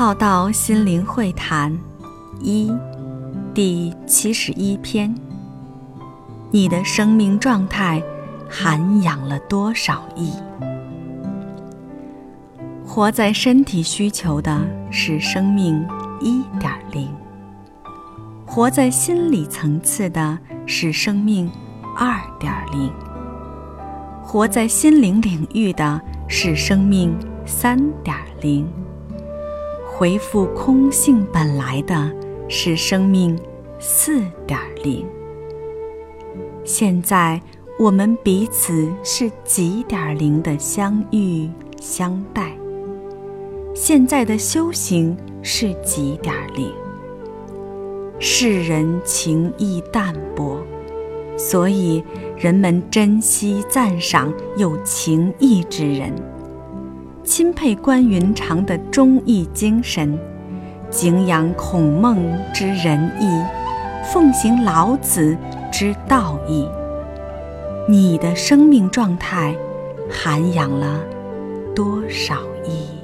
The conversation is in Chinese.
浩道心灵会谈。一第七十一篇：你的生命状态涵养了多少亿？活在身体需求的是生命一点零，活在心理层次的是生命二点零，活在心灵领域的是生命三点零，回复空性本来的是生命四点零。现在我们彼此是几点零的相遇相待。现在的修行是几点零？世人情意淡薄，所以人们珍惜赞赏有情义之人，钦佩关云长的忠义精神，敬仰孔孟之仁义，奉行老子之道义。你的生命状态涵养了多少意义？